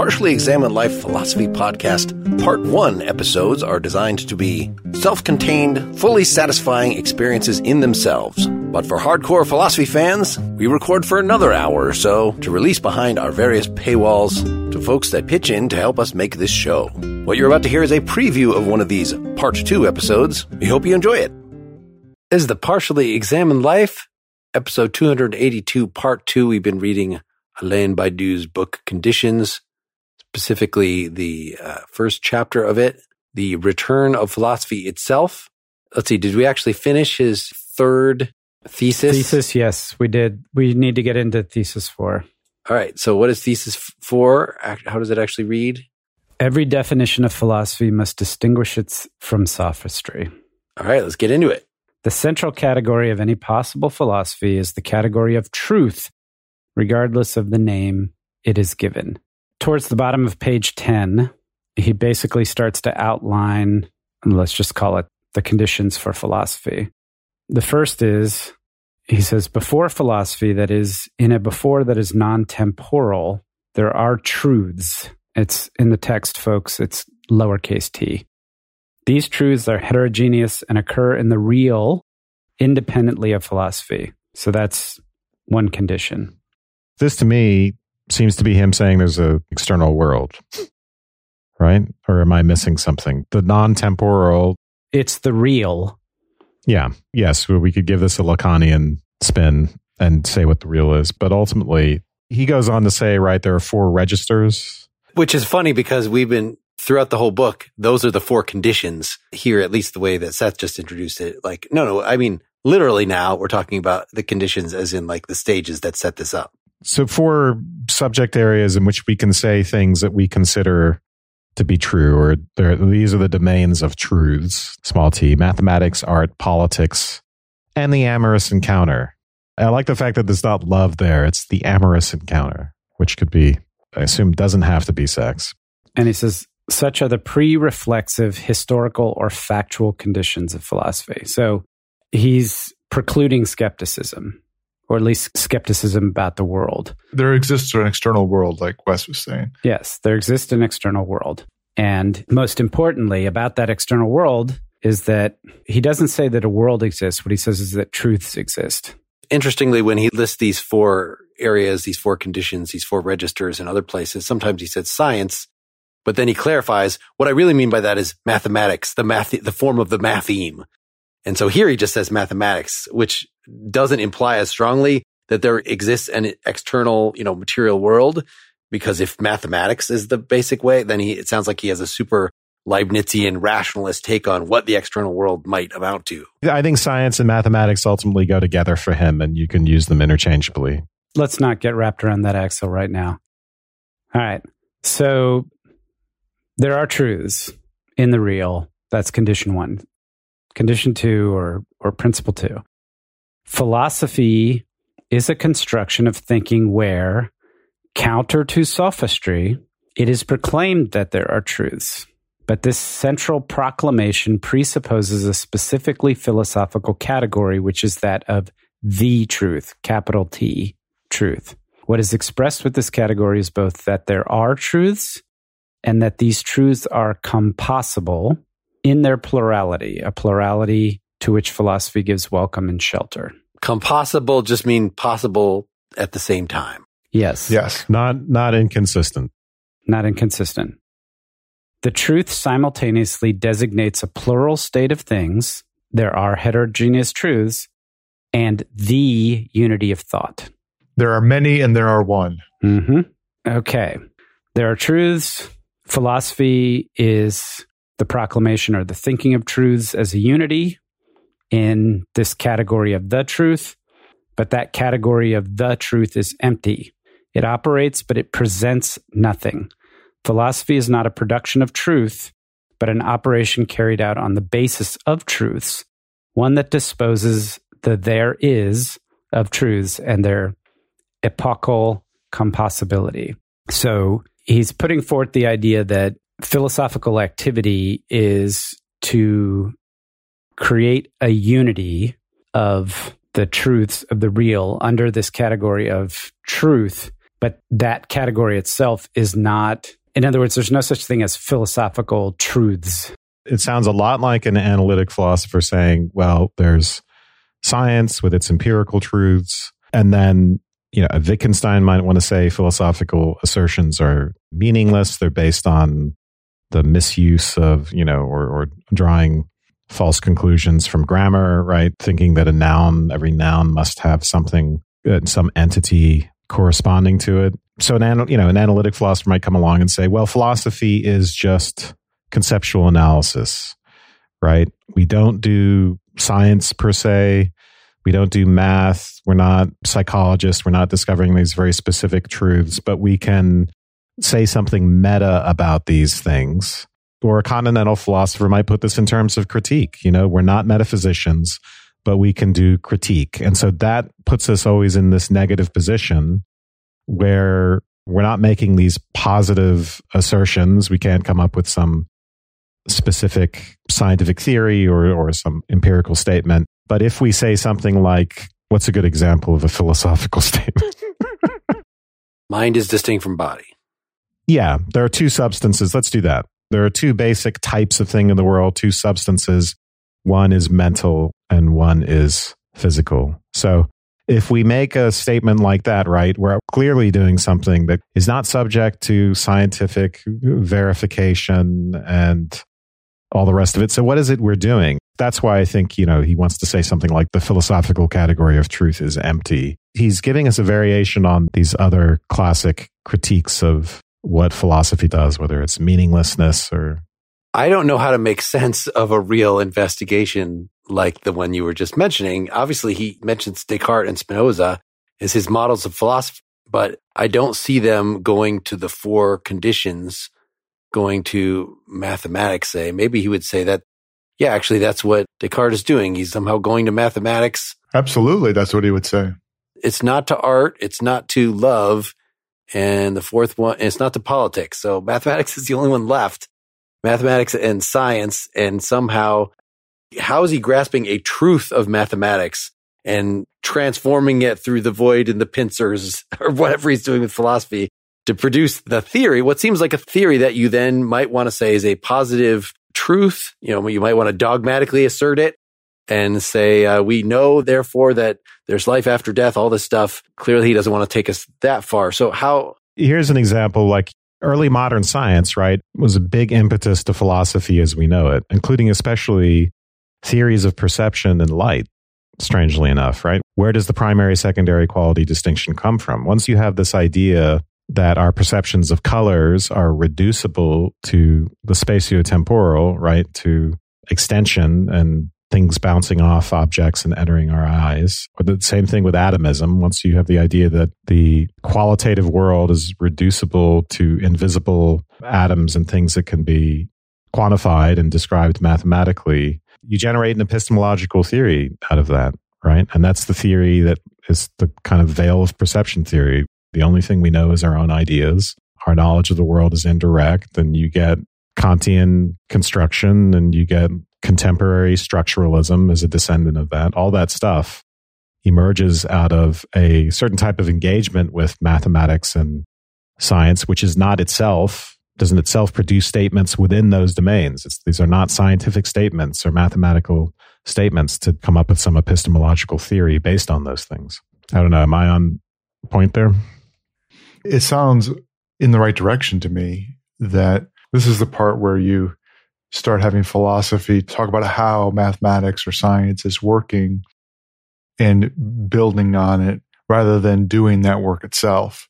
Partially Examined Life Philosophy Podcast Part 1 episodes are designed to be self contained, fully satisfying experiences in themselves. But for hardcore philosophy fans, we record for another hour or so to release behind our various paywalls to folks that pitch in to help us make this show. What you're about to hear is a preview of one of these Part 2 episodes. We hope you enjoy it. This is the Partially Examined Life, episode 282, Part 2. We've been reading Alain Badiou's book Conditions, specifically the uh, first chapter of it, The Return of Philosophy Itself. Let's see, did we actually finish his third thesis? Thesis, yes, we did. We need to get into thesis four. All right. So, what is thesis four? How does it actually read? Every definition of philosophy must distinguish it from sophistry. All right, let's get into it. The central category of any possible philosophy is the category of truth, regardless of the name it is given. Towards the bottom of page 10, he basically starts to outline, let's just call it the conditions for philosophy. The first is, he says, before philosophy, that is, in a before that is non temporal, there are truths. It's in the text, folks, it's lowercase t. These truths are heterogeneous and occur in the real independently of philosophy. So that's one condition. This to me seems to be him saying there's a external world. Right? Or am I missing something? The non-temporal It's the real. Yeah. Yes, we could give this a Lacanian spin and say what the real is, but ultimately he goes on to say, right, there are four registers. Which is funny because we've been throughout the whole book, those are the four conditions here, at least the way that Seth just introduced it. Like, no, no, I mean, literally now we're talking about the conditions as in like the stages that set this up. So, four subject areas in which we can say things that we consider to be true, or these are the domains of truths, small t, mathematics, art, politics, and the amorous encounter. I like the fact that there's not love there. It's the amorous encounter, which could be, I assume, doesn't have to be sex. And he says, such are the pre reflexive historical or factual conditions of philosophy. So he's precluding skepticism, or at least skepticism about the world. There exists an external world, like Wes was saying. Yes, there exists an external world. And most importantly, about that external world is that he doesn't say that a world exists. What he says is that truths exist. Interestingly, when he lists these four areas, these four conditions, these four registers in other places, sometimes he says science, but then he clarifies what I really mean by that is mathematics, the math, the form of the matheme. And so here he just says mathematics, which doesn't imply as strongly that there exists an external, you know, material world. Because if mathematics is the basic way, then he, it sounds like he has a super Leibnizian rationalist take on what the external world might amount to. I think science and mathematics ultimately go together for him and you can use them interchangeably. Let's not get wrapped around that axle right now. All right. So there are truths in the real. That's condition one. Condition two or, or principle two. Philosophy is a construction of thinking where, counter to sophistry, it is proclaimed that there are truths. But this central proclamation presupposes a specifically philosophical category, which is that of the truth, capital T, truth. What is expressed with this category is both that there are truths and that these truths are compossible in their plurality, a plurality to which philosophy gives welcome and shelter. Compossible just mean possible at the same time. Yes. Yes. Not not inconsistent. Not inconsistent. The truth simultaneously designates a plural state of things. There are heterogeneous truths and the unity of thought. There are many and there are one. Mm-hmm. Okay. There are truths. Philosophy is the proclamation or the thinking of truths as a unity. in this category of the truth, but that category of the truth is empty. It operates, but it presents nothing. Philosophy is not a production of truth, but an operation carried out on the basis of truths, one that disposes the there is of truths and their epochal compossibility. So he's putting forth the idea that philosophical activity is to create a unity of the truths of the real under this category of truth, but that category itself is not, in other words, there's no such thing as philosophical truths. It sounds a lot like an analytic philosopher saying, well, there's science with its empirical truths, and then you know, a Wittgenstein might want to say philosophical assertions are meaningless. They're based on the misuse of, you know, or, or drawing false conclusions from grammar, right? Thinking that a noun, every noun must have something, uh, some entity corresponding to it. So an, you know, an analytic philosopher might come along and say, well, philosophy is just conceptual analysis, right? We don't do science per se. We don't do math. We're not psychologists. We're not discovering these very specific truths, but we can say something meta about these things. Or a continental philosopher might put this in terms of critique. You know, we're not metaphysicians, but we can do critique. And so that puts us always in this negative position where we're not making these positive assertions. We can't come up with some specific scientific theory or, or some empirical statement. But if we say something like, what's a good example of a philosophical statement? Mind is distinct from body. Yeah, there are two substances. Let's do that. There are two basic types of thing in the world, two substances. One is mental and one is physical. So if we make a statement like that, right, we're clearly doing something that is not subject to scientific verification and all the rest of it. So what is it we're doing? That's why I think, you know, he wants to say something like the philosophical category of truth is empty. He's giving us a variation on these other classic critiques of what philosophy does, whether it's meaninglessness or. I don't know how to make sense of a real investigation like the one you were just mentioning. Obviously, he mentions Descartes and Spinoza as his models of philosophy, but I don't see them going to the four conditions going to mathematics say, maybe he would say that, yeah, actually, that's what Descartes is doing. He's somehow going to mathematics. Absolutely. That's what he would say. It's not to art. It's not to love. And the fourth one, it's not to politics. So mathematics is the only one left. Mathematics and science. And somehow, how is he grasping a truth of mathematics and transforming it through the void and the pincers or whatever he's doing with philosophy to produce the theory, what seems like a theory that you then might want to say is a positive truth. You know, you might want to dogmatically assert it and say, uh, we know therefore that there's life after death, all this stuff. Clearly he doesn't want to take us that far. So how? Here's an example like early modern science, right, was a big impetus to philosophy as we know it, including especially theories of perception and light strangely enough, right? Where does the primary secondary quality distinction come from? Once you have this idea that our perceptions of colors are reducible to the spatiotemporal, right? To extension and things bouncing off objects and entering our eyes. Or the same thing with atomism. Once you have the idea that the qualitative world is reducible to invisible atoms and things that can be quantified and described mathematically, you generate an epistemological theory out of that, right? And that's the theory that is the kind of veil of perception theory. The only thing we know is our own ideas. Our knowledge of the world is indirect, and you get Kantian construction and you get contemporary structuralism is a descendant of that. All that stuff emerges out of a certain type of engagement with mathematics and science, which is not itself, doesn't itself produce statements within those domains. It's, these are not scientific statements or mathematical statements to come up with some epistemological theory based on those things. I don't know. Am I on point there? it sounds in the right direction to me that this is the part where you start having philosophy talk about how mathematics or science is working and building on it rather than doing that work itself.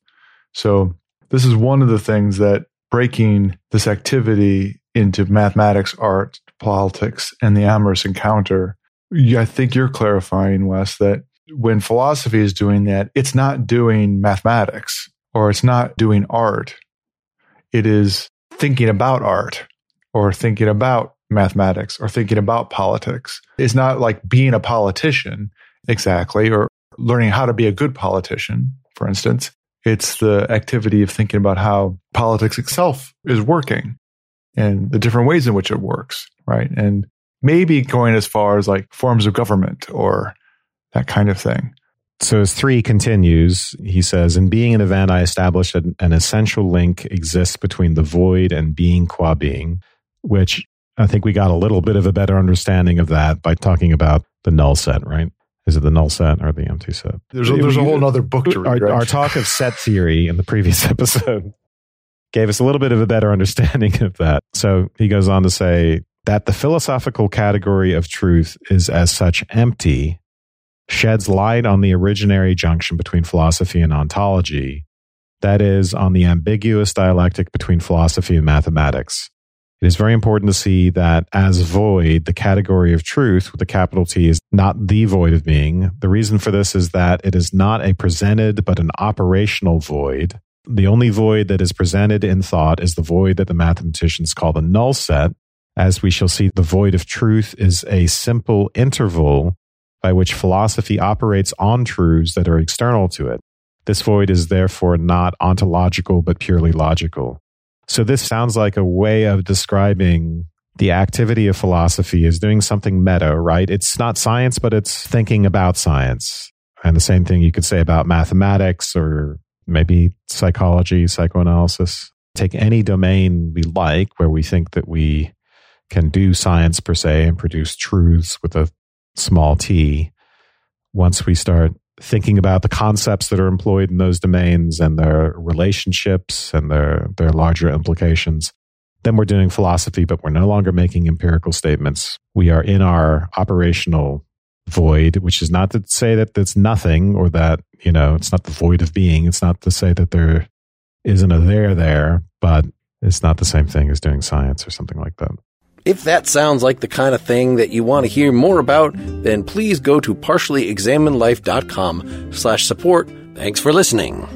So this is one of the things that breaking this activity into mathematics, art, politics, and the amorous encounter I think you're clarifying, Wes, that when philosophy is doing that, it's not doing mathematics or it's not doing art. It is thinking about art or thinking about mathematics or thinking about politics. It's not like being a politician exactly or learning how to be a good politician, for instance. It's the activity of thinking about how politics itself is working and the different ways in which it works, right? And maybe going as far as like forms of government or that kind of thing. So as three continues, he says, in Being and Event, I established an, an essential link exists between the void and being qua being, which I think we got a little bit of a better understanding of that by talking about the null set, right? Is it the null set or the empty set? There's a, there's a whole other book to read. Our, our talk of set theory in the previous episode gave us a little bit of a better understanding of that. So he goes on to say that the philosophical category of truth is as such empty, sheds light on the originary junction between philosophy and ontology, that is, on the ambiguous dialectic between philosophy and mathematics. It is very important to see that as void, the category of truth with a capital T is not the void of being. The reason for this is that it is not a presented, but an operational void. The only void that is presented in thought is the void that the mathematicians call the null set. As we shall see, the void of truth is a simple interval by which philosophy operates on truths that are external to it. This void is therefore not ontological, but purely logical. So this sounds like a way of describing the activity of philosophy is doing something meta, right? It's not science, but it's thinking about science. And the same thing you could say about mathematics or maybe psychology, psychoanalysis. Take any domain we like where we think that we can do science per se and produce truths with a small t. Once we start thinking about the concepts that are employed in those domains and their relationships and their, their larger implications, then we're doing philosophy, but we're no longer making empirical statements. We are in our operational void, which is not to say that it's nothing or that, you know, it's not the void of being. It's not to say that there isn't a there there, but it's not the same thing as doing science or something like that. If that sounds like the kind of thing that you want to hear more about, then please go to partiallyexaminedlife.com slash support. Thanks for listening.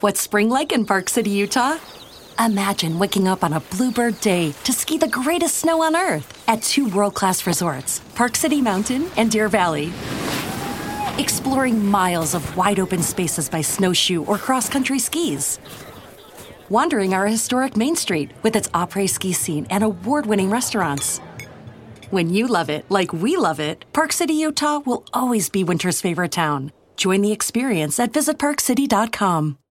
What's spring like in Park City, Utah? Imagine waking up on a bluebird day to ski the greatest snow on earth at two world class resorts, Park City Mountain and Deer Valley. Exploring miles of wide open spaces by snowshoe or cross country skis. Wandering our historic Main Street with its après ski scene and award winning restaurants. When you love it like we love it, Park City, Utah will always be winter's favorite town. Join the experience at visitparkcity.com.